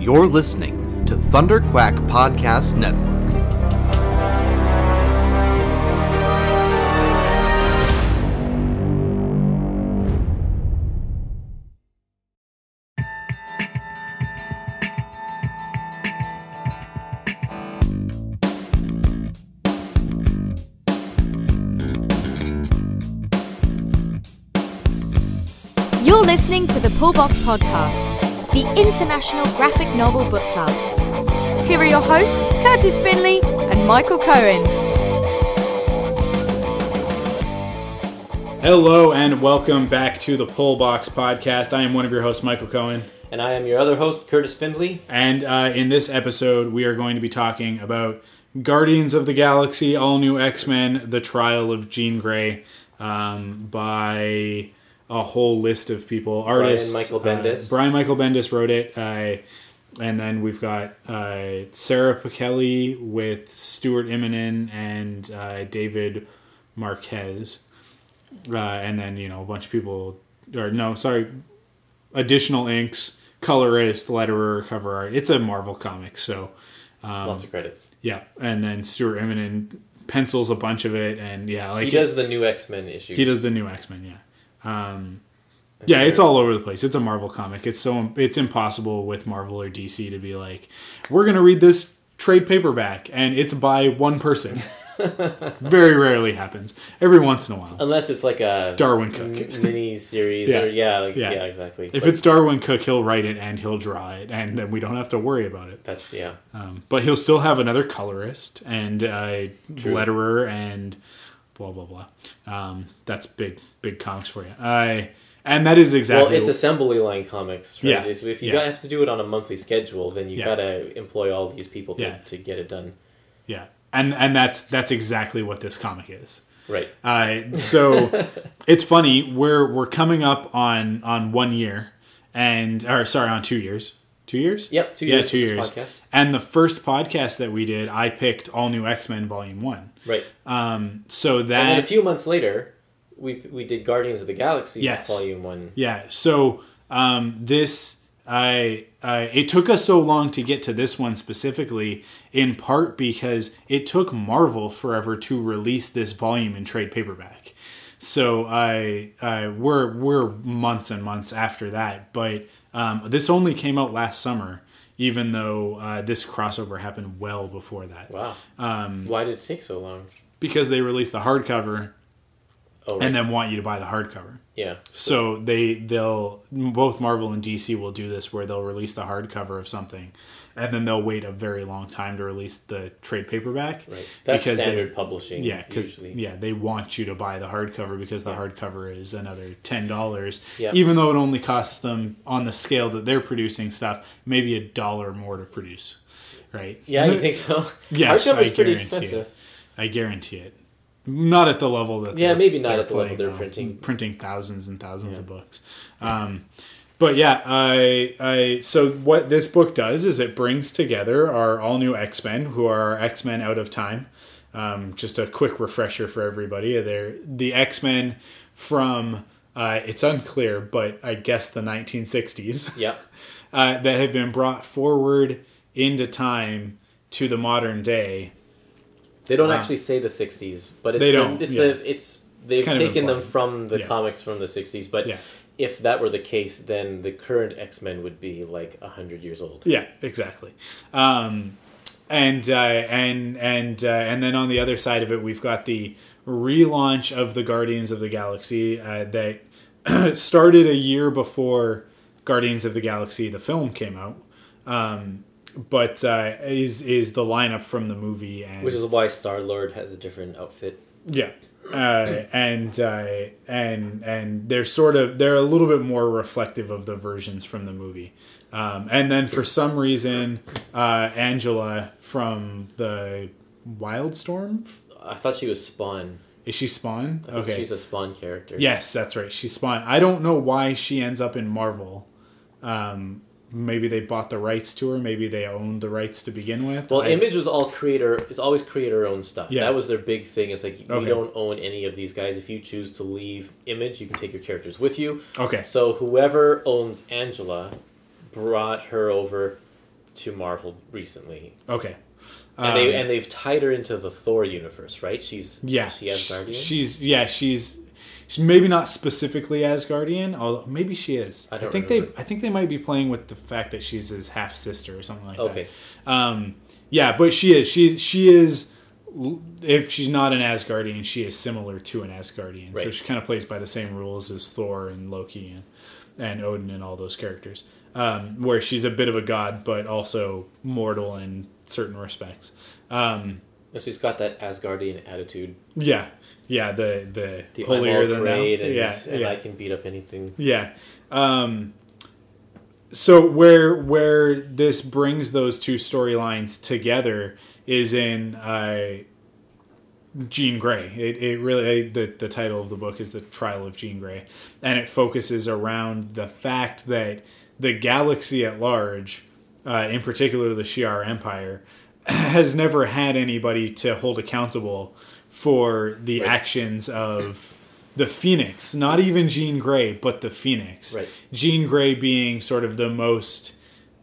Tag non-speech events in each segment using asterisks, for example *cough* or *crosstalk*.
You're listening to Thunder Quack Podcast Network. You're listening to the Pullbox Podcast, the international graphic novel book club. Here are your hosts, Kurtis Finley and Michael Cohen. Hello and welcome back to the Pullbox Podcast. I am one of your hosts, Michael Cohen. And I am your other host, Kurtis Findley. And uh, in this episode, we are going to be talking about Guardians of the Galaxy, All New X Men, The Trial of Jean Grey, um, by a whole list of people. Artists. Michael uh, Brian Michael Bendis wrote it. Uh, and then we've got uh, Sara Pichelli with Stuart Immonen and uh, David Marquez. Uh, and then, you know, a bunch of people, or no, sorry, additional inks, colorist, letterer, cover art. It's a Marvel comic, so Lots of credits. yeah. And then Stuart Immonen pencils a bunch of it, and yeah, like He does the new X Men issues. he does the new X Men, yeah. Um, yeah, it's all over the place. It's a Marvel comic. It's so it's impossible with Marvel or DC to be like, we're gonna read this trade paperback, and it's by one person. *laughs* Very rarely happens. Every once in a while. Unless it's like a Darwyn Cooke. m- mini series *laughs* Yeah. or yeah, like, Yeah. yeah. exactly. If But it's Darwyn Cooke, he'll write it and he'll draw it, and then we don't have to worry about it. that's yeah, Um, but he'll still have another colorist and a letterer and blah blah blah. Um, that's big big comics for you. I and that is exactly well, it's assembly line comics, right? Yeah. It's- if you Yeah. have to do it on a monthly schedule, then you Yeah. gotta employ all these people to, Yeah. to get it done. yeah, and and that's that's exactly what this comic is. Right. Uh, so *laughs* it's funny we're we're coming up on on one year and or sorry on two years two years Yep, two years. yeah two years podcast. and the first podcast that we did I picked all new X Men Volume One Right. um so that and then a few months later, we we did Guardians of the Galaxy Yes. Volume One. Yeah. So um, this, I, I, it took us so long to get to this one specifically, in part because it took Marvel forever to release this volume in trade paperback. So I, I we're we're months and months after that, but um, this only came out last summer. Even though uh, this crossover happened well before that, Wow. Um, Why did it take so long? because they released the hardcover Oh, right. and then want you to buy the hardcover. yeah. So they they'll both Marvel and DC will do this where they'll release the hardcover of something, and then they'll wait a very long time to release the trade paperback. Right. That's because they- standard publishing. Yeah, because usually. yeah, they want you to buy the hardcover because the hardcover is another ten dollars. Yeah. Even though it only costs them on the scale that they're producing stuff, maybe a dollar more to produce. Right. Yeah, you *laughs* think so? Yes, Hardcover's I pretty guarantee expensive. it. I guarantee it. Not at the level that. Yeah, maybe not at the level they're printing. printing thousands and thousands of books. Um, but yeah, I, I. So what this book does is it brings together our all new X Men, who are X Men out of time. Um, just a quick refresher for everybody. They're the X Men from. Uh, it's unclear, but I guess the 1960s Yeah. *laughs* uh, that have been brought forward into time to the modern day. They don't Wow. actually say the '60s, but it's They the, don't, It's yeah. the it's they've of taken them from the Yeah. comics from the '60s. But Yeah. If that were the case, then the current X Men would be like hundred years old. Yeah, exactly. Um, and uh, and and uh, and then on the other side of it, we've got the relaunch of the Guardians of the Galaxy uh, that *clears throat* started a year before Guardians of the Galaxy the film came out. Um, but uh, is is the lineup from the movie and Which is why Star Lord has a different outfit. Yeah. Uh, and uh, and and they're sort of they're a little bit more reflective of the versions from the movie. Um, and then for some reason, uh, Angela from the Wildstorm I thought she was Spawn. is she Spawn? Think she's a Spawn character. Yes, that's right. She's Spawn. I don't know why she ends up in Marvel. Um, maybe they bought the rights to her. Maybe they owned the rights to begin with. Well, I- Image was all creator. It's always creator owned stuff. Yeah. That was their big thing. It's like we Okay. don't own any of these guys. If you choose to leave Image, you can take your characters with you. Okay. So whoever owns Angela brought her over to Marvel recently, Okay. and they Um, and they've tied her into the Thor universe, right? She's Yeah, she Asgardian. She's yeah, she's she's maybe not specifically Asgardian, although maybe she is. I I, think remember. they I think they might be playing with the fact that she's his half sister or something like Okay. that. Um, yeah, but she is she's she is if she's not an Asgardian, she is similar to an Asgardian. So she kind of plays by the same rules as Thor and Loki and and Odin and all those characters. Um, where she's a bit of a god, but also mortal in certain respects. Um, she's got that Asgardian attitude. yeah, yeah, the the, The holier than thou. and, Yeah, and yeah, I can beat up anything. yeah. Um, so where where this brings those two storylines together is in uh, Jean Grey. It, it really the the title of the book is the Trial of Jean Grey, and it focuses around the fact that the galaxy at large, uh, in particular the Shi'ar Empire, *clears throat* has never had anybody to hold accountable for the Right. actions of the Phoenix. Not even Jean Grey, but the Phoenix. Right. Jean Grey being sort of the most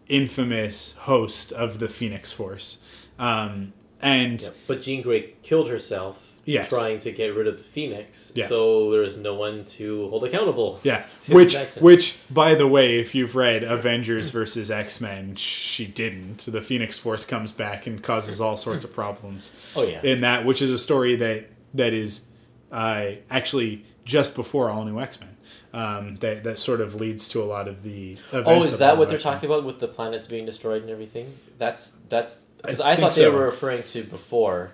infamous host of the Phoenix Force. Um, and Yeah. But Jean Grey killed herself Yes. trying to get rid of the Phoenix. Yeah. So there is no one to hold accountable. Yeah, *laughs* which which by the way, if you've read Avengers versus X Men, she didn't. The Phoenix Force comes back and causes all sorts of problems Oh yeah. in that, which is a story that that is uh, actually just before All New X Men. Um, that that sort of leads to a lot of the. Oh, is that what they're talking about with the planets being destroyed and everything? That's that's because I I, thought they so. were referring to before,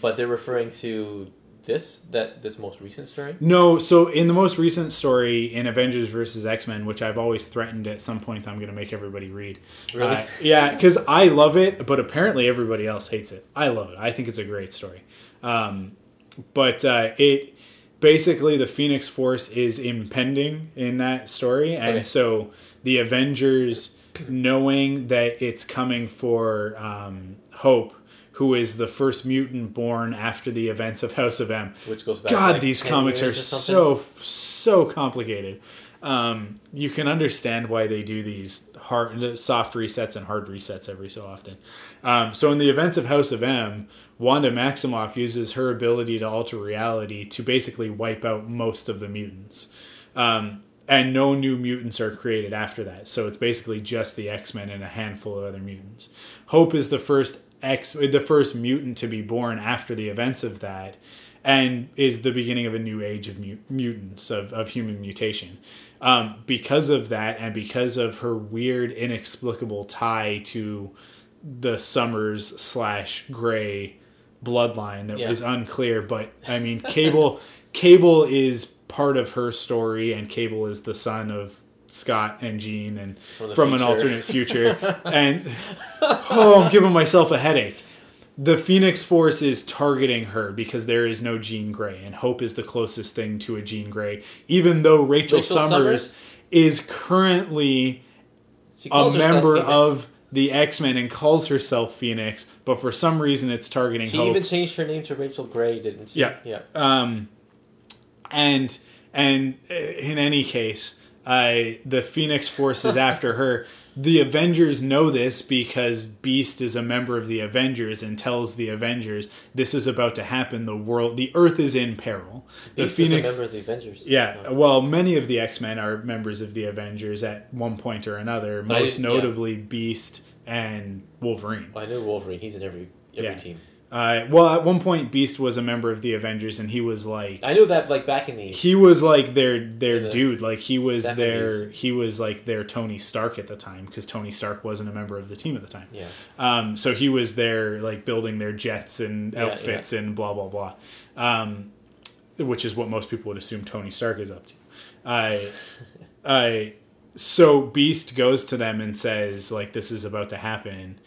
but they're referring to this that this most recent story. No, so in the most recent story in Avengers versus X Men, which I've always threatened at some point I'm going to make everybody read. Really? Uh, yeah, because I love it, but apparently everybody else hates it. I love it. I think it's a great story. Um, but uh, it basically the Phoenix Force is impending in that story, and Okay. so the Avengers, knowing that it's coming for um, Hope. Who is the first mutant born after the events of House of M? Which goes back. God, like these 10 comics are so so complicated. Um, you can understand why they do these hard, soft resets and hard resets every so often. Um, so, in the events of House of M, Wanda Maximoff uses her ability to alter reality to basically wipe out most of the mutants. Um, and no new mutants are created after that. So it's basically just the X Men and a handful of other mutants. Hope is the first X, the first mutant to be born after the events of that, and is the beginning of a new age of mu- mutants of, of human mutation. Um, because of that, and because of her weird, inexplicable tie to the Summers slash Grey bloodline that Yeah. was unclear. But I mean, Cable *laughs* Cable is part of her story, and Cable is the son of Scott and Jean, and From from, an alternate *laughs* future. and oh, I'm giving myself a headache. The Phoenix Force is targeting her because there is no Jean Grey, and Hope is the closest thing to a Jean Grey. Even though Rachel, Rachel Summers, Summers? is currently a member Phoenix. of the X Men and calls herself Phoenix, but for some reason it's targeting She Hope. even changed her name to Rachel Grey, didn't she? Yeah. Yeah. Um, and and uh, in any case, uh, the Phoenix Force is *laughs* after her. The Avengers know this because Beast is a member of the Avengers and tells the Avengers this is about to happen. The world, the Earth is in peril. The Beast is a Phoenix, member of the Avengers. yeah. Oh. Well, many of the X Men are members of the Avengers at one point or another. Most didn't- yeah. notably, Beast and Wolverine. Well, I know Wolverine. He's in every every Yeah. team. Uh, well, at one point, Beast was a member of the Avengers, and he was like I know that like back in the he was like their their the dude. Like he was 70s. their he was like their tony stark at the time because tony stark wasn't a member of the team at the time. Yeah. um so he was there like building their jets and Yeah, outfits and blah blah blah. Um which is what most people would assume tony stark is up to. I *laughs* i so beast goes to them and says like this is about to happen.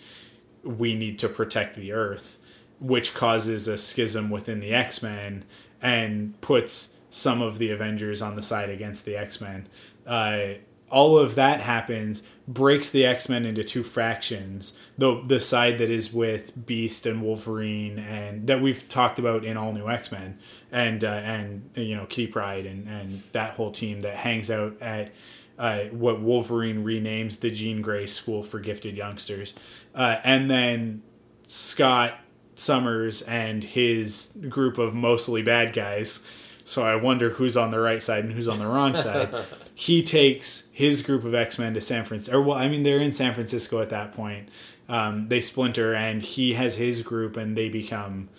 We need to protect the earth which causes a schism within the x-men and puts some of the avengers on the side against the x-men. Uh, all of that happens breaks the x-men into two fractions the the side that is with beast and wolverine and that we've talked about in all new x-men. And uh, and you know kitty pryde and and that whole team that hangs out at uh, what Wolverine renames the Jean Grey School for Gifted Youngsters, uh, and then Scott Summers and his group of mostly bad guys. So I wonder who's on the right side and who's on the wrong *laughs* side. he takes his group of X Men to San Francisco. Or well, I mean, they're in San Francisco at that point. Um, they splinter, and he has his group, and they become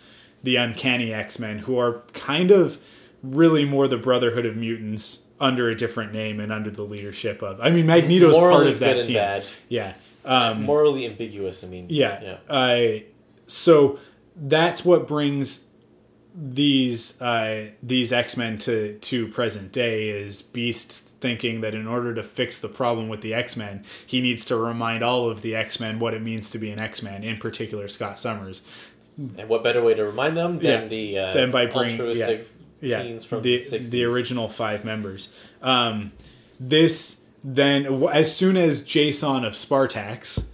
the Uncanny X Men, who are kind of really more the Brotherhood of Mutants under a different name and under the leadership of. I mean, Magneto's part Morally of good that and team. bad. Yeah. Um, Morally ambiguous. I mean, yeah. yeah. Uh, so that's what brings these uh, these X Men to to present day is Beast thinking that in order to fix the problem with the X Men, he needs to remind all of the X Men what it means to be an X Man, in particular Scott Summers. And what better way to remind them than Yeah. the uh, Than by bringing- altruistic yeah, teens from the the 60s? the original five members. Um, this then as soon as J'son of Spartax,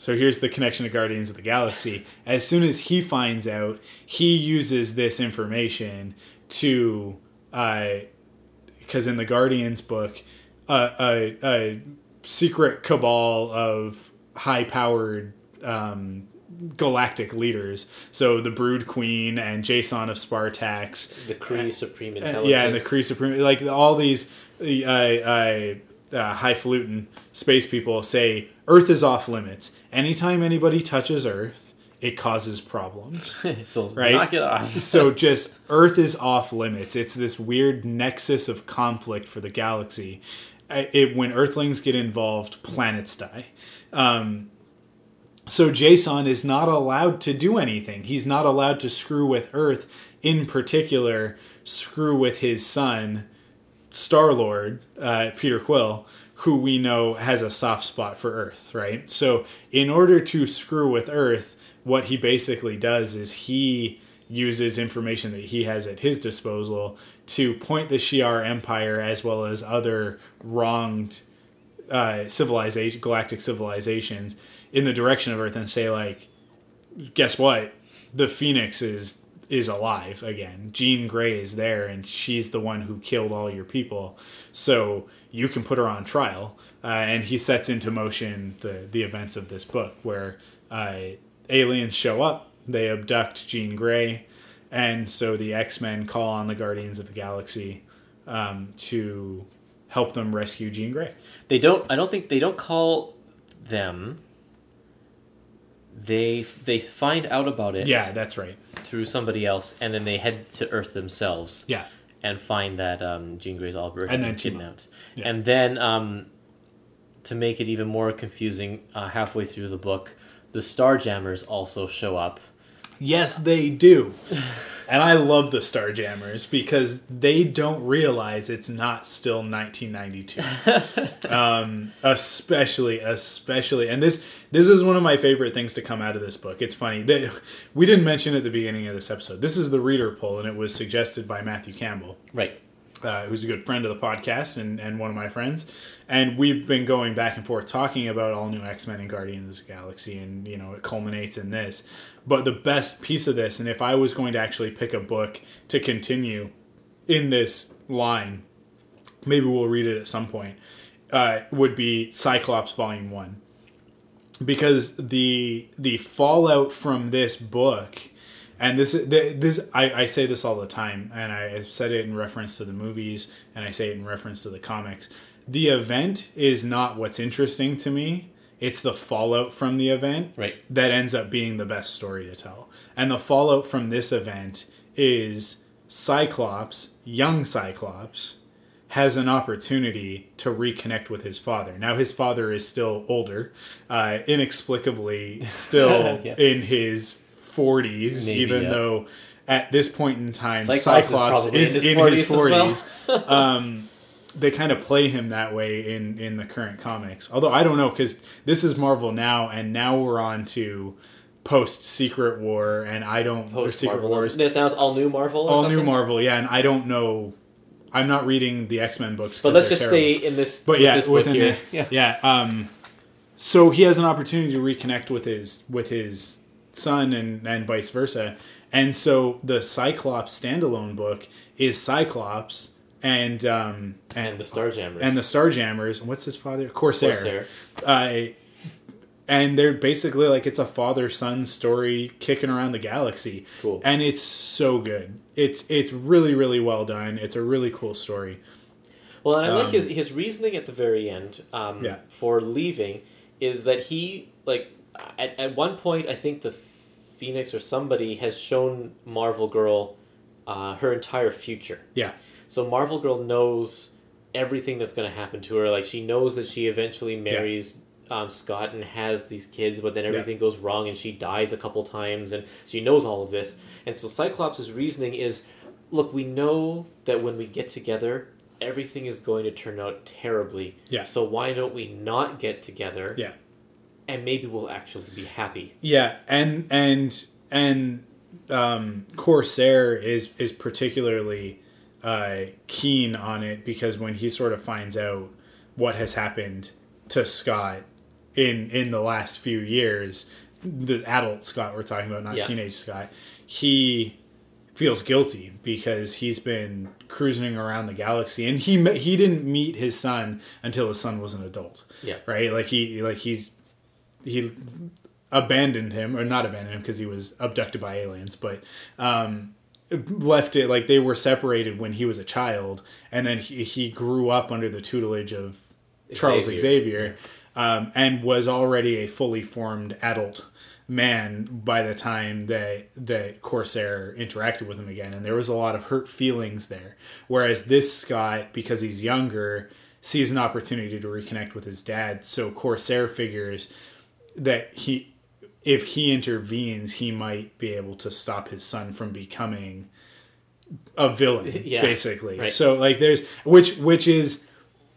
so here's the connection to Guardians of the Galaxy. As soon as he finds out, he uses this information to, because in the Guardians book, uh, a, a secret cabal of high-powered um, galactic leaders. So the Brood Queen and J'son of Spartax, the Kree Supreme uh, Intelligence. yeah, and the Kree Supreme, like all these uh, uh, uh, highfalutin space people say Earth is off limits. Anytime anybody touches Earth, it causes problems. *laughs* so right? knock it off. *laughs* so just Earth is off limits. It's this weird nexus of conflict for the galaxy. It when Earthlings get involved, planets die. Um, so J'son is not allowed to do anything. He's not allowed to screw with Earth. In particular, screw with his son, Star Lord, uh, Peter Quill, who we know has a soft spot for Earth, right? So, in order to screw with Earth, what he basically does is he uses information that he has at his disposal to point the Shi'ar Empire as well as other wronged uh, civilization, galactic civilizations, in the direction of Earth and say like, guess what? The Phoenix is is alive again. Jean Grey is there, and she's the one who killed all your people. So you can put her on trial. Uh, and he sets into motion the the events of this book, where uh, aliens show up, they abduct Jean Grey, and so the X Men call on the Guardians of the Galaxy um, to help them rescue Jean Grey. They don't. I don't think they don't call them. They they find out about it Yeah, that's right. through somebody else, and then they head to Earth themselves Yeah. And find that um, Jean Grey's all And then kidnapped. Yeah. And then um, to make it even more confusing, uh, halfway through the book, the Starjammers also show up. Yes, they do. And I love the Starjammers because they don't realize it's not still 1992. *laughs* um, especially, especially, and this this is one of my favorite things to come out of this book. It's funny that we didn't mention at the beginning of this episode. This is the reader poll, and it was suggested by Matthew Campbell Right. Uh, who's a good friend of the podcast and, and one of my friends. And we've been going back and forth talking about all new X Men and Guardians of the Galaxy, and you know it culminates in this. But the best piece of this, and if I was going to actually pick a book to continue in this line, maybe we'll read it at some point, uh, would be Cyclops Volume One, because the the fallout from this book and this this I, I say this all the time and I, i've said it in reference to the movies and i say it in reference to the comics the event is not what's interesting to me it's the fallout from the event Right. that ends up being the best story to tell and the fallout from this event is cyclops young cyclops has an opportunity to reconnect with his father. Now his father is still older, uh, inexplicably *laughs* still Yeah. in his forties, Maybe, even yeah. though at this point in time Cyclops is Cyclops, probably is, in his in his 40s forties. *laughs* um, they kind of play him that way in in the current comics. Although I don't know because this is Marvel now, and now we're on to post Secret War, and I don't Post Secret. Wars This now it's all new Marvel. or all new? Marvel, yeah, and I don't know. I'm not reading the X Men books, but let's just terrible. stay in this. But yeah, this within this, Yeah. yeah. Um, so he has an opportunity to reconnect with his with his son, and and vice versa. And so the Cyclops standalone book is Cyclops and um, and the Starjammers and the Starjammers. What's his father? Corsair. Corsair. Uh, and they're basically like it's a father son story kicking around the galaxy. Cool. And it's so good. It's it's really really well done. It's a really cool story. Well, and I like Um, his his reasoning at the very end um, Yeah. for leaving is that he like at, at one point I think the Phoenix or somebody has shown Marvel Girl uh, her entire future. Yeah. So Marvel Girl knows everything that's going to happen to her. Like she knows that she eventually marries um, Scott and has these kids, but then everything goes wrong and she dies a couple times, and she knows all of this. And so Cyclops' reasoning is, look, we know that when we get together, everything is going to turn out terribly. Yeah. So why don't we not get together? Yeah. And maybe we'll actually be happy. Yeah, and and and um, Corsair is is particularly uh, keen on it because when he sort of finds out what has happened to Scott in in the last few years, the adult Scott we're talking about, not Yeah. teenage Scott, he feels guilty because he's been cruising around the galaxy and he he didn't meet his son until his son was an adult Yeah. right like he like he's he abandoned him or not abandoned him because he was abducted by aliens but um left it like they were separated when he was a child and then he, he grew up under the tutelage of charles Xavier. xavier, um, and was already a fully formed adult man by the time that that corsair interacted with him again and there was a lot of hurt feelings there whereas this scott because he's younger sees an opportunity to reconnect with his dad so corsair figures that he if he intervenes he might be able to stop his son from becoming a villain *laughs* Yeah, basically. Right. so like there's which which is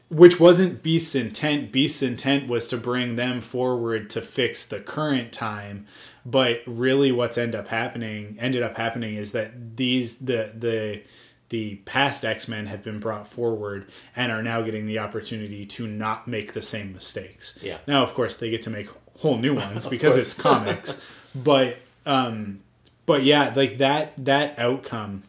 which wasn't beast's intent. Beast's intent was to bring them forward to fix the current time. But really what's end up happening ended up happening is that these the the the past x-men have been brought forward and are now getting the opportunity to not make the same mistakes. Yeah. now of course they get to make whole new ones because it's comics *laughs* but um but yeah like that that outcome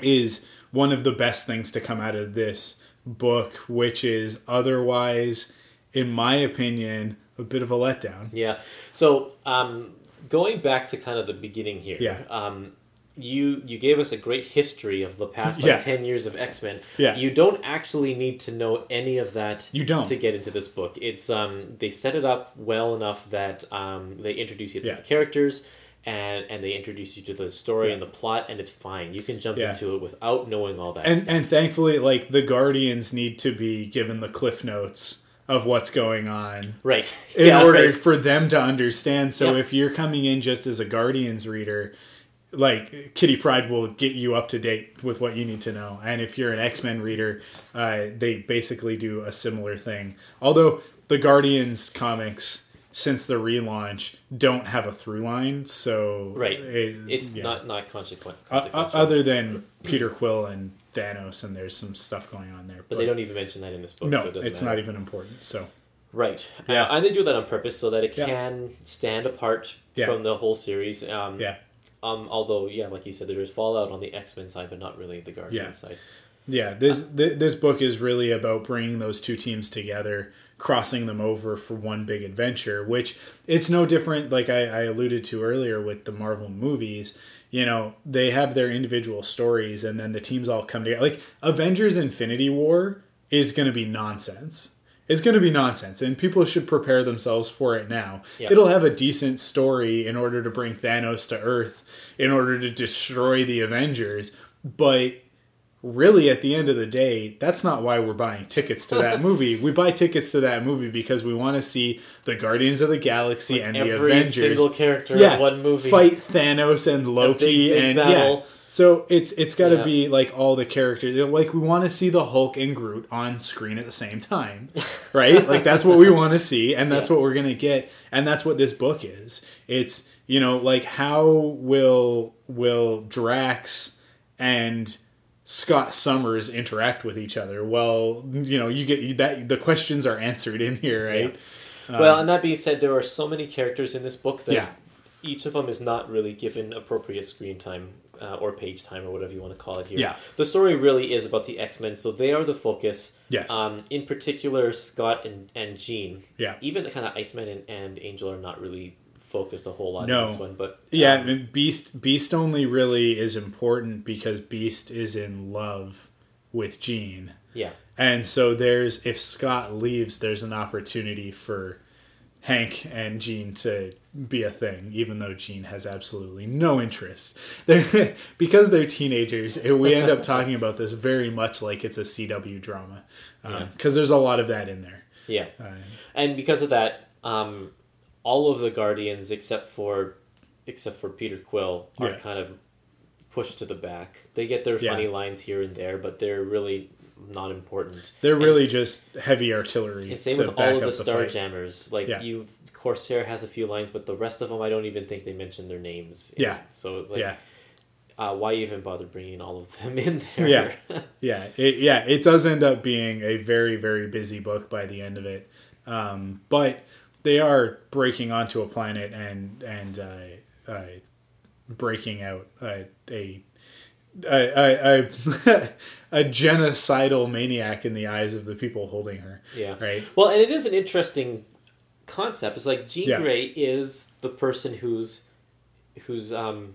is one of the best things to come out of this book, which is otherwise, in my opinion, a bit of a letdown. Yeah. So um, going back to kind of the beginning here. Yeah. Um, you you gave us a great history of the past like Yeah. ten years of X Men. Yeah. You don't actually need to know any of that. You don't. to get into this book. It's um they set it up well enough that um they introduce you to Yeah. the characters. And, and they introduce you to the story Yeah. and the plot, and it's fine. You can jump Yeah. into it without knowing all that. And stuff. and thankfully, like the Guardians need to be given the cliff notes of what's going on right. *laughs* in order right. for them to understand. So if you're coming in just as a Guardians reader, like Kitty Pryde will get you up to date with what you need to know. And if you're an X Men reader, uh, they basically do a similar thing. Although the Guardians comics, since the relaunch, don't have a through line, so Right. it- It's, yeah. not not consequent. Uh, consequential. other than Peter Quill and Thanos, and there's some stuff going on there. but they don't even mention that in this book. No, so it doesn't it's matter. not even important. So Right. Yeah. Uh, and they do that on purpose so that it Yeah. can stand apart Yeah. from the whole series. Um, yeah. Um, although, yeah, like you said, there is fallout on the X Men side, but not really the Guardian Yeah. side. Yeah, this th- this book is really about bringing those two teams together, crossing them over for one big adventure. Which it's no different, like I, I alluded to earlier with the Marvel movies. You know, they have their individual stories, and then the teams all come together. Like Avengers: Infinity War is going to be nonsense. It's going to be nonsense, and people should prepare themselves for it now. It'll have a decent story in order to bring Thanos to Earth, in order to destroy the Avengers, but really at the end of the day that's not why we're buying tickets to that *laughs* movie we buy tickets to that movie because we want to see the guardians of the galaxy and the Every avengers single character yeah, in one movie. fight thanos and loki big and battle. yeah so it's it's got to Yeah. be like all the characters like we want to see the hulk and groot on screen at the same time *laughs* right like that's what we want to see and that's Yeah. what we're gonna get and that's what this book is it's you know like how will will drax and Scott Summers interact with each other. Well, you know, you get that the questions are answered in here, right? well, um, and that being said, there are so many characters in this book that Yeah. Each of them is not really given appropriate screen time. uh, or page time or whatever you want to call it here. Yeah. The story really is about the X Men, so they are the focus. Yes. Um, in particular, Scott and and Jean. Yeah. Even the kind of Iceman and, and Angel are not really focused a whole lot No. in this one, but Yeah, um, I mean, Beast Beast only really is important because Beast is in love with Jean. yeah, And so there's if Scott leaves, there's an opportunity for Hank and Jean to be a thing, even though Jean has absolutely no interest. They're, *laughs* because they're teenagers, and we end up talking about this very much like it's a CW drama, Yeah. because there's a lot of that in there. yeah. Uh, and because of that, um, all of the Guardians except for except for Peter Quill are Yeah. kind of pushed to the back. They get their Yeah. funny lines here and there, but they're really not important. they're And- really just heavy artillery. And same to with back all of the fight. Starjammers. Like Yeah. you, Corsair has a few lines, but the rest of them, I don't even think they mention their names. Yeah. So like, Yeah. uh, why even bother bringing all of them *laughs* in there? Yeah. yeah it, yeah it does end up being a very very busy book by the end of it um, but they are breaking onto a planet and and uh, uh, breaking out uh, a a, a, a, a genocidal maniac in the eyes of the people holding her Yeah. right Well, and it is an interesting concept. It's like Jean Yeah. Grey is the person who's who's um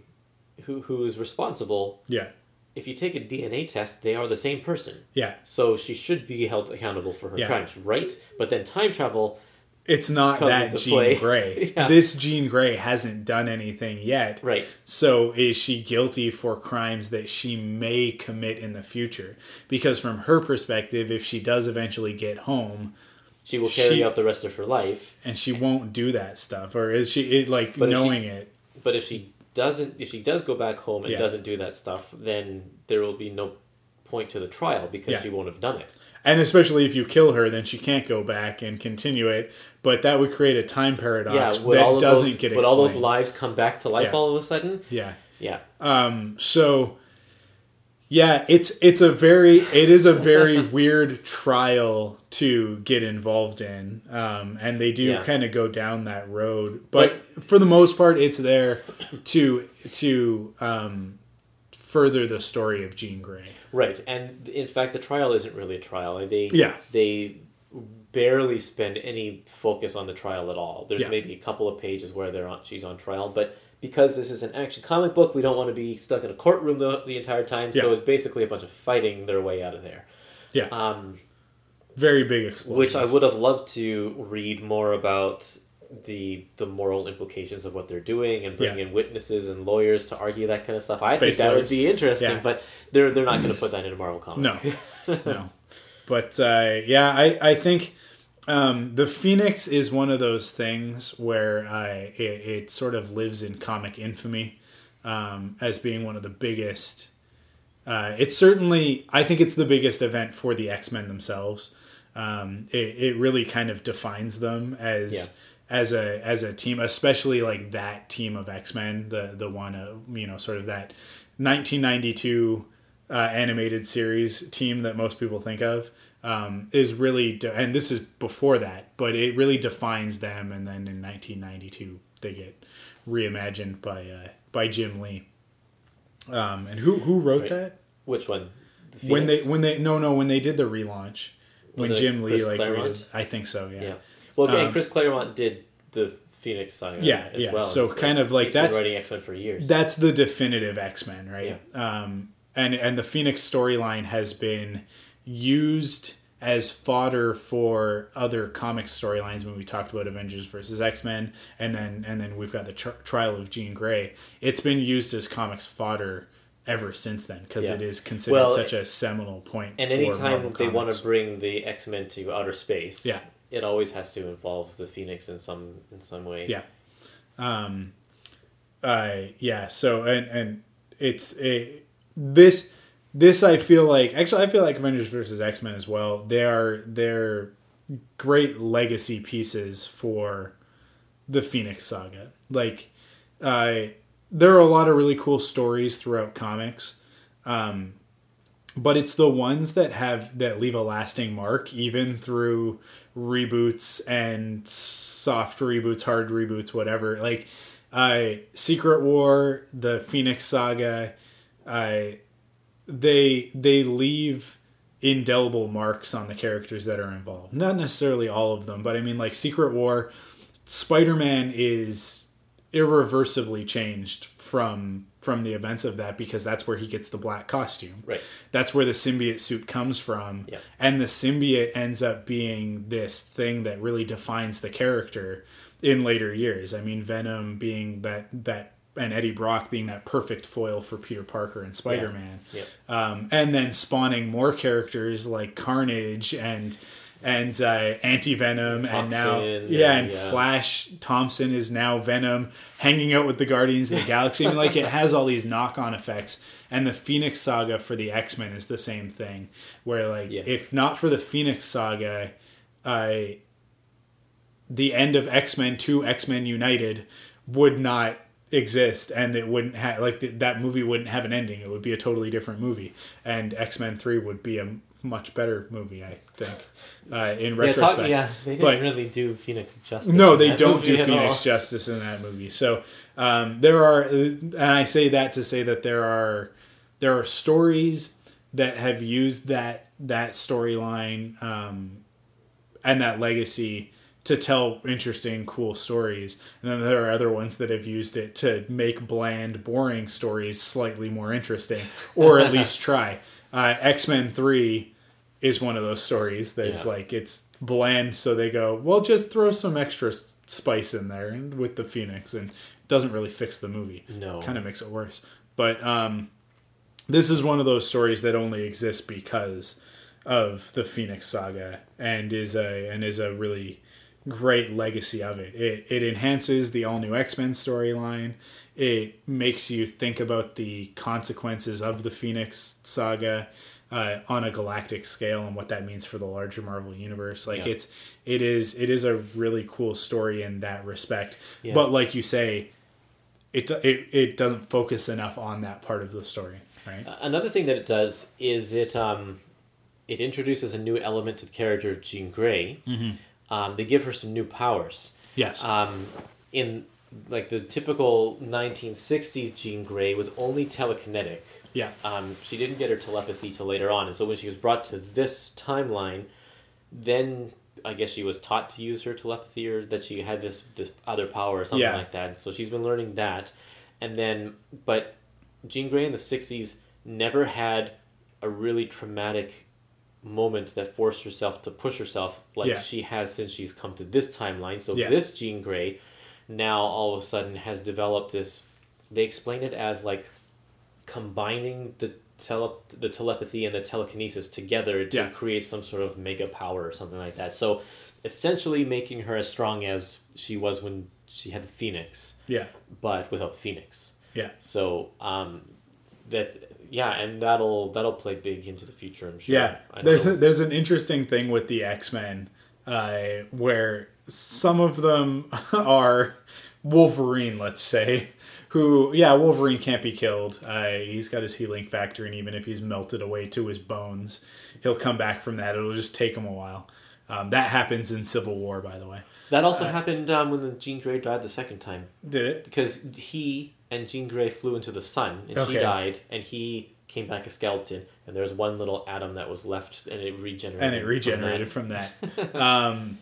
who who's responsible. yeah If you take a DNA test, they are the same person. yeah So she should be held accountable for her Yeah. crimes, right? But then time travel, it's not that Jean play. *laughs* Grey. Yeah. This Jean Grey hasn't done anything yet. right? So is she guilty for crimes that she may commit in the future? Because from her perspective, if she does eventually get home She will carry She- out the rest of her life. and she won't do that stuff, or is she it, like But if she- knowing it? But if she doesn't, if she does go back home and Yeah. doesn't do that stuff, then there will be no point to the trial because Yeah. she won't have done it. And especially if you kill her, then she can't go back and continue it. But that would create a time paradox Yeah, would that doesn't those, get would all those lives come back to life Yeah. all of a sudden? Yeah. Yeah, Um, so yeah, it's it's a very it is a very *laughs* weird trial to get involved in. Um, and they do Yeah. kind of go down that road. But for the most part it's there to to um, further the story of Jean Grey. Right. And in fact, the trial isn't really a trial. They Yeah. they barely spend any focus on the trial at all. There's Yeah. maybe a couple of pages where they're on she's on trial, but because this is an action comic book, we don't want to be stuck in a courtroom the, the entire time. So it's basically a bunch of fighting their way out of there. Yeah. Um, very big explosion. which I would have loved to read more about the the moral implications of what they're doing and bringing Yeah. in witnesses and lawyers to argue that kind of stuff. I Space think that lawyers. would be interesting, Yeah. but they're they're not going to put that in a Marvel comic. No. *laughs* no. But uh, yeah, I, I think um, the Phoenix is one of those things where I it, it sort of lives in comic infamy um, as being one of the biggest. Uh, it's certainly, I think it's the biggest event for the X Men themselves. Um, it, it really kind of defines them as. As a as a team, especially like that team of X Men, the the one uh, you know, sort of that 1992 uh, animated series team that most people think of um, is really, de- and this is before that, but it really defines them. And then in 1992, they get reimagined by uh, by Jim Lee. Um, and who who wrote Right. that? Which one? The When they when they no no when they did the relaunch when Jim Lee like I think so yeah yeah. Well, Um, and Chris Claremont did the Phoenix saga. Yeah, as yeah. Well. So And kind of like he's been that's- writing X Men for years. that's the definitive X-Men, right? Um, and and the Phoenix storyline has been used as fodder for other comic storylines when we talked about Avengers versus X-Men and then and then we've got the tr- trial of Jean Grey. It's been used as comics fodder ever since then because Yeah. it is considered Well, such a seminal point. and anytime they want to bring the X Men to outer space, Yeah. It always has to involve the Phoenix in some in some way. Yeah. Um, uh, yeah. So and and it's a this this I feel like actually I feel like Avengers versus X Men as well. They are they're great legacy pieces for the Phoenix saga. Like, uh, there are a lot of really cool stories throughout comics. Um, but it's the ones that have that leave a lasting mark even through reboots and soft reboots hard reboots whatever like uh secret war the phoenix saga I they they leave indelible marks on the characters that are involved. Not necessarily all of them, but I mean like Secret War, Spider-Man is irreversibly changed from from the events of that because that's where he gets the black costume. Right. That's where the symbiote suit comes from. Yeah. And the symbiote ends up being this thing that really defines the character in later years. I mean Venom being that that and Eddie Brock being that perfect foil for Peter Parker and Spider Man, Yep. um, and then spawning more characters like Carnage and and uh, Anti Venom, and now yeah, and, yeah. Flash Thompson is now Venom, hanging out with the Guardians of the *laughs* Galaxy. I mean, like it has all these knock on effects. And the Phoenix Saga for the X Men is the same thing, where like Yeah. if not for the Phoenix Saga, I the end of X Men Two, X Men United would not exist, and it wouldn't have like th- that movie wouldn't have an ending. It would be a totally different movie, and X Men Three would be a much better movie, I think, uh, in Yeah, retrospect. talk, yeah, they didn't But- really do Phoenix justice. no, they don't do Phoenix all. justice in that movie. So um, there are, and I say that to say that there are there are stories that have used that that storyline um, and that legacy to tell interesting, cool stories, and then there are other ones that have used it to make bland, boring stories slightly more interesting, or at *laughs* least try. Uh, X Men Three is one of those stories that's Yeah. like it's bland, so they go, well, just throw some extra spice in there and with the Phoenix, and it doesn't really fix the movie. No. kind of makes it worse. But um, this is one of those stories that only exists because of the Phoenix Saga, and is a and is a really great legacy of it. It it enhances the all new X Men storyline. It makes you think about the consequences of the Phoenix Saga uh, on a galactic scale and what that means for the larger Marvel universe. Like Yeah. it's it is it is a really cool story in that respect. Yeah. But like you say, it, it it doesn't focus enough on that part of the story, right? Another thing that it does is it um, it introduces a new element to the character of Jean Grey. Mm-hmm. Um, they give her some new powers. Yes. Um, in like the typical 1960s Jean Grey was only telekinetic. Yeah. Um, she didn't get her telepathy till later on, and so when she was brought to this timeline, then I guess she was taught to use her telepathy, or that she had this this other power or something Yeah. like that. So she's been learning that, and then but Jean Grey in the '60s never had a really traumatic moment that forced herself to push herself like Yeah. she has since she's come to this timeline. So Yeah. this Jean Grey now all of a sudden has developed this. They explain it as like combining the tele the telepathy and the telekinesis together to Yeah. create some sort of mega power or something like that. So essentially making her as strong as she was when she had the Phoenix, Yeah. but without Phoenix. Yeah. So um, that yeah, and that'll that'll play big into the future. I'm sure. Yeah, there's a, there's an interesting thing with the X Men, uh, where some of them *laughs* are Wolverine, let's say, who yeah Wolverine can't be killed. Uh, he's got his healing factor, and even if he's melted away to his bones, he'll come back from that. It'll just take him a while. Um, that happens in Civil War, by the way. that also happened um, when the Jean Grey died the second time Did it? because he and Jean Grey flew into the sun and she died and he came back a skeleton and there was one little atom that was left and it regenerated and it from regenerated that. from that. *laughs* um,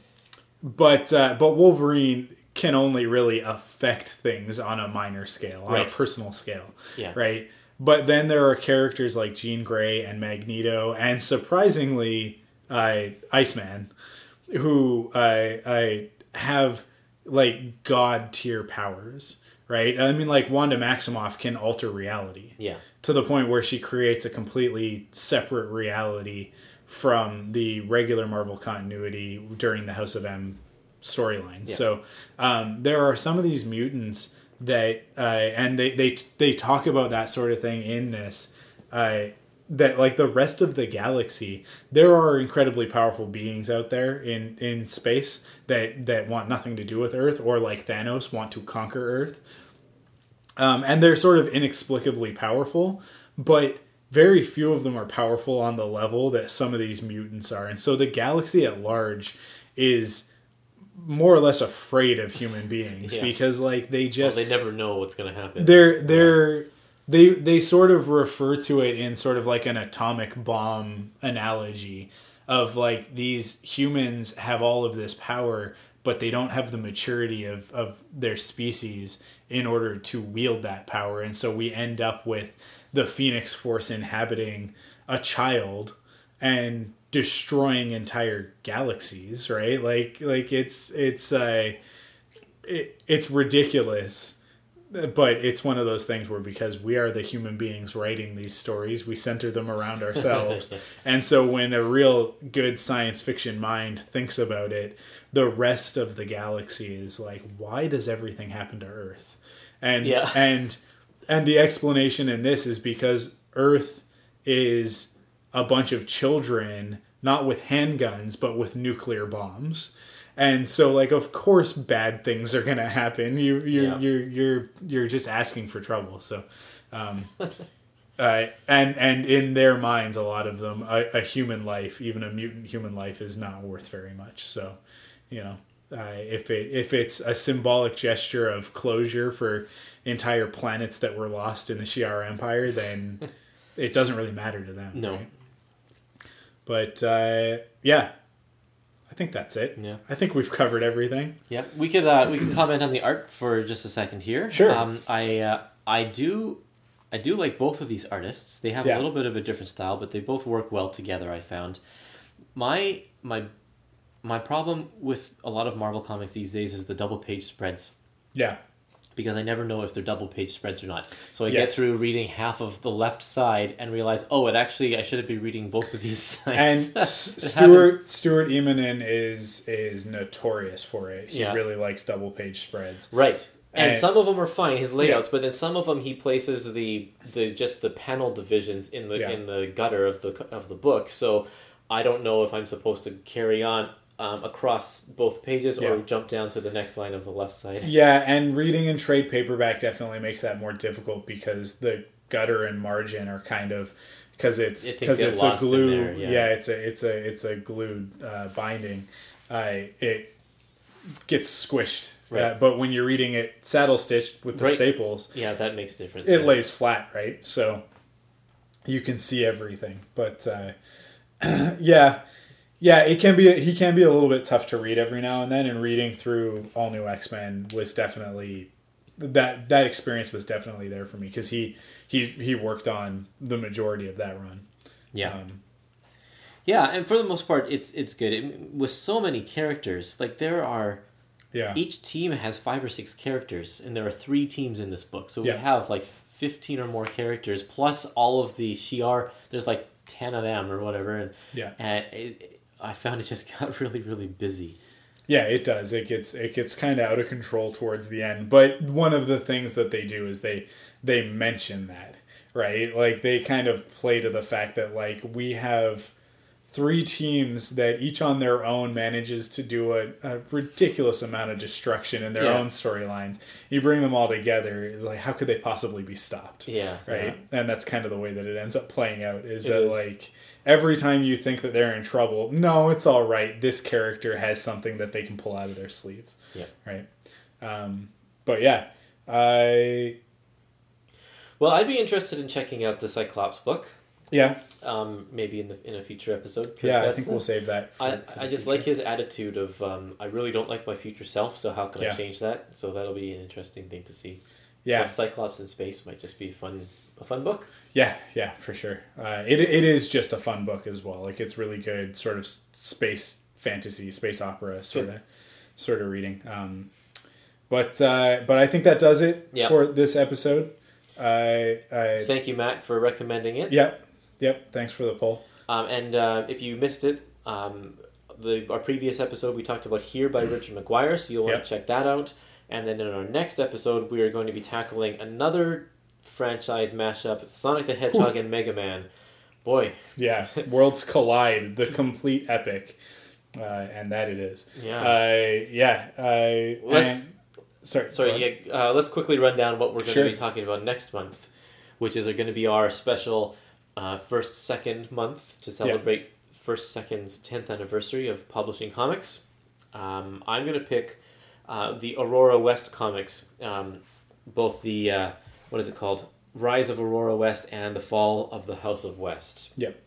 but uh, but Wolverine can only really affect things on a minor scale, on Right. a personal scale, Yeah. right? But then there are characters like Jean Grey and Magneto, and surprisingly, uh, Iceman, who uh, I have like god tier powers, right? I mean, like Wanda Maximoff can alter reality Yeah. to the point where she creates a completely separate reality from the regular Marvel continuity during the House of M storyline. Yeah. So um, there are some of these mutants that, uh, and they, they they talk about that sort of thing in this. Uh, that like the rest of the galaxy, there are incredibly powerful beings out there in in space that that want nothing to do with Earth, or like Thanos want to conquer Earth um, and they're sort of inexplicably powerful, but very few of them are powerful on the level that some of these mutants are. And so the galaxy at large is more or less afraid of human beings Yeah. because like they Well, just they never know what's going to happen. they're they're they they sort of refer to it in sort of like an atomic bomb analogy of like these humans have all of this power but they don't have the maturity of, of their species in order to wield that power and so we end up with the phoenix force inhabiting a child and destroying entire galaxies right? Like like it's it's uh it, it's ridiculous but it's one of those things where because we are the human beings writing these stories we center them around ourselves. *laughs* And so when a real good science fiction mind thinks about it the rest of the galaxy is like why does everything happen to earth? And Yeah. and and the explanation in this is because earth is a bunch of children not with handguns but with nuclear bombs and so like of course bad things are gonna happen you you Yeah. you're you're you're just asking for trouble so um *laughs* uh, and and in their minds a lot of them a, a human life even a mutant human life is not worth very much so you know uh, if it if it's a symbolic gesture of closure for entire planets that were lost in the Shi'ar Empire, then *laughs* it doesn't really matter to them. No. right? But uh, yeah, I think that's it. Yeah. I think we've covered everything. Yeah, we could uh, we could comment on the art for just a second here. Sure. Um, I uh, I do I do like both of these artists. They have Yeah. a little bit of a different style, but they both work well together. I found my my my problem with a lot of Marvel comics these days is the double page spreads Yeah. Because I never know if they're double page spreads or not. So I get through reading half of the left side and realize, oh, it actually I should be reading both of these *laughs* sides. And *laughs* It S- happens- Stuart Stuart Immonen is is notorious for it. He Yeah. really likes double page spreads. Right. And, And- some of them are fine, his layouts, but then some of them he places the the just the panel divisions in the Yeah. in the gutter of the of the book. So I don't know if I'm supposed to carry on um, across both pages or Yeah. jump down to the next line of the left side. *laughs* Yeah, and reading in trade paperback definitely makes that more difficult because the gutter and margin are kind of because it's because get it's a glue. there, yeah. yeah. it's a it's a it's a glued uh, binding. Uh, it gets squished. Right. Uh, but when you're reading it saddle stitched with the Right. staples, Yeah, that makes a difference. it yeah. lays flat, right? So you can see everything. But uh, *clears throat* yeah, yeah, it can be. He can be a little bit tough to read every now and then. And reading through All New X Men was definitely that that experience was definitely there for me because he he he worked on the majority of that run. Yeah. Um, Yeah, and for the most part, it's it's good. It, with so many characters, like there are yeah, each team has five or six characters, and there are three teams in this book. So we have like fifteen or more characters, plus all of the Shi'ar. There's like ten of them or whatever, and yeah, and it- I found it just *laughs* got really really busy. yeah. It does. It gets it gets kind of out of control towards the end. But one of the things that they do is they they mention that right like they kind of play to the fact that like we have three teams that each on their own manages to do a, a ridiculous amount of destruction in their Yeah. own storylines. You bring them all together like how could they possibly be stopped? Yeah, right? And that's kind of the way that it ends up playing out is It that is. like every time you think that they're in trouble no it's all right. This character has something that they can pull out of their sleeves. Yeah. right? Um, but yeah i Well, I'd be interested in checking out the Cyclops book, yeah um, maybe in the in a future episode. yeah i think a- we'll save that for, I, for I just future. like his attitude of um, I really don't like my future self, so how can I change that? So that'll be an interesting thing to see. yeah Plus, Cyclops in space might just be fun, a fun book. Yeah, yeah, for sure. Uh, it it is just a fun book as well. Like it's really good, sort of space fantasy, space opera sort of sort of reading. Um, but uh, but I think that does it Yeah. for this episode. I I Thank you, Matt, for recommending it. yep yep. Thanks for the poll. Um, and uh, if you missed it, um, the our previous episode we talked about here by Richard McGuire, so you'll want Yep. to check that out. And then in our next episode, we are going to be tackling another franchise mashup: Sonic the Hedgehog and Mega Man. Boy, Yeah, *laughs* worlds collide, the complete epic, uh, and that it is. yeah. Uh, yeah. I Let's- and- sorry. Sorry, yeah, uh, let's quickly run down what we're going Sure. to be talking about next month, which is going to be our special uh, first second month to celebrate first second's tenth anniversary of publishing comics. Um, I'm going to pick uh, the Aurora West comics, um, both the uh, what is it called? Rise of Aurora West and the Fall of the House of West. Yep.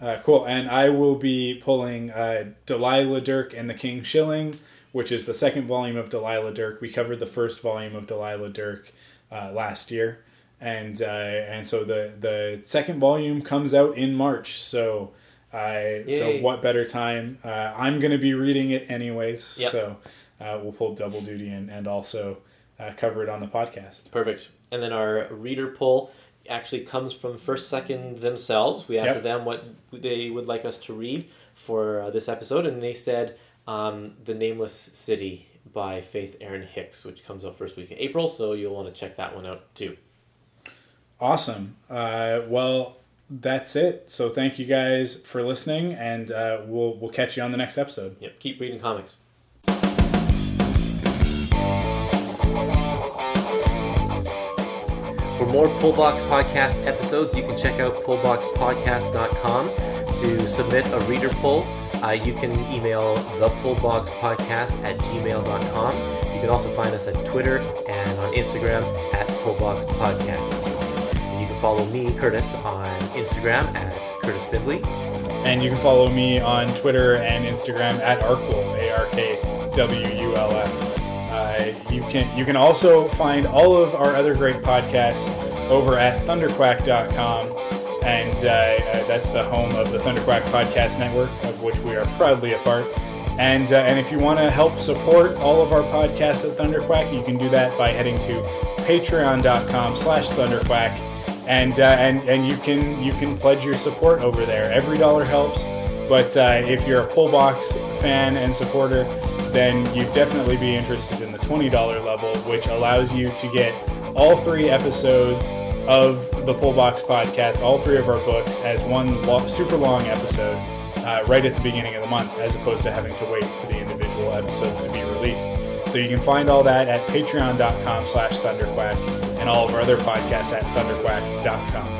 Uh, cool. And I will be pulling uh, Delilah Dirk and the King Shilling, which is the second volume of Delilah Dirk. We covered the first volume of Delilah Dirk uh, last year, and uh, and so the the second volume comes out in March. So. I so what better time? Uh, I'm gonna be reading it anyways, Yep. so uh, we'll pull double duty and and also uh, cover it on the podcast. Perfect. And then our reader poll actually comes from First Second themselves. We asked Yep. them what they would like us to read for uh, this episode, and they said um, The Nameless City by Faith Erin Hicks, which comes out first week in April, so you'll want to check that one out too. Awesome. Uh, well, that's it. So thank you guys for listening, and uh, we'll we'll catch you on the next episode. Yep, keep reading comics. For more Pullbox Podcast episodes, you can check out pullboxpodcast.com to submit a reader poll. Uh, you can email thepullboxpodcast at gmail.com. You can also find us at Twitter and on Instagram at pullboxpodcast. And you can follow me, Kurtis, on Instagram at Kurtis Findley. And you can follow me on Twitter and Instagram at Arkwulf, A R K W U L F. Uh, you can you can also find all of our other great podcasts over at thunderquack.com, and uh, uh, that's the home of the Thunderquack Podcast Network, of which we are proudly a part. And uh, and if you want to help support all of our podcasts at Thunderquack, you can do that by heading to patreon.com/slash thunderquack and uh, and and you can you can pledge your support over there. Every dollar helps, but uh, if you're a Pullbox fan and supporter, then you'd definitely be interested in the twenty dollar level, which allows you to get all three episodes of the Pullbox podcast, all three of our books, as one lo- super long episode. Uh, right at the beginning of the month, as opposed to having to wait for the individual episodes to be released. So you can find all that at patreon.com slash thunderquack and all of our other podcasts at thunderquack.com.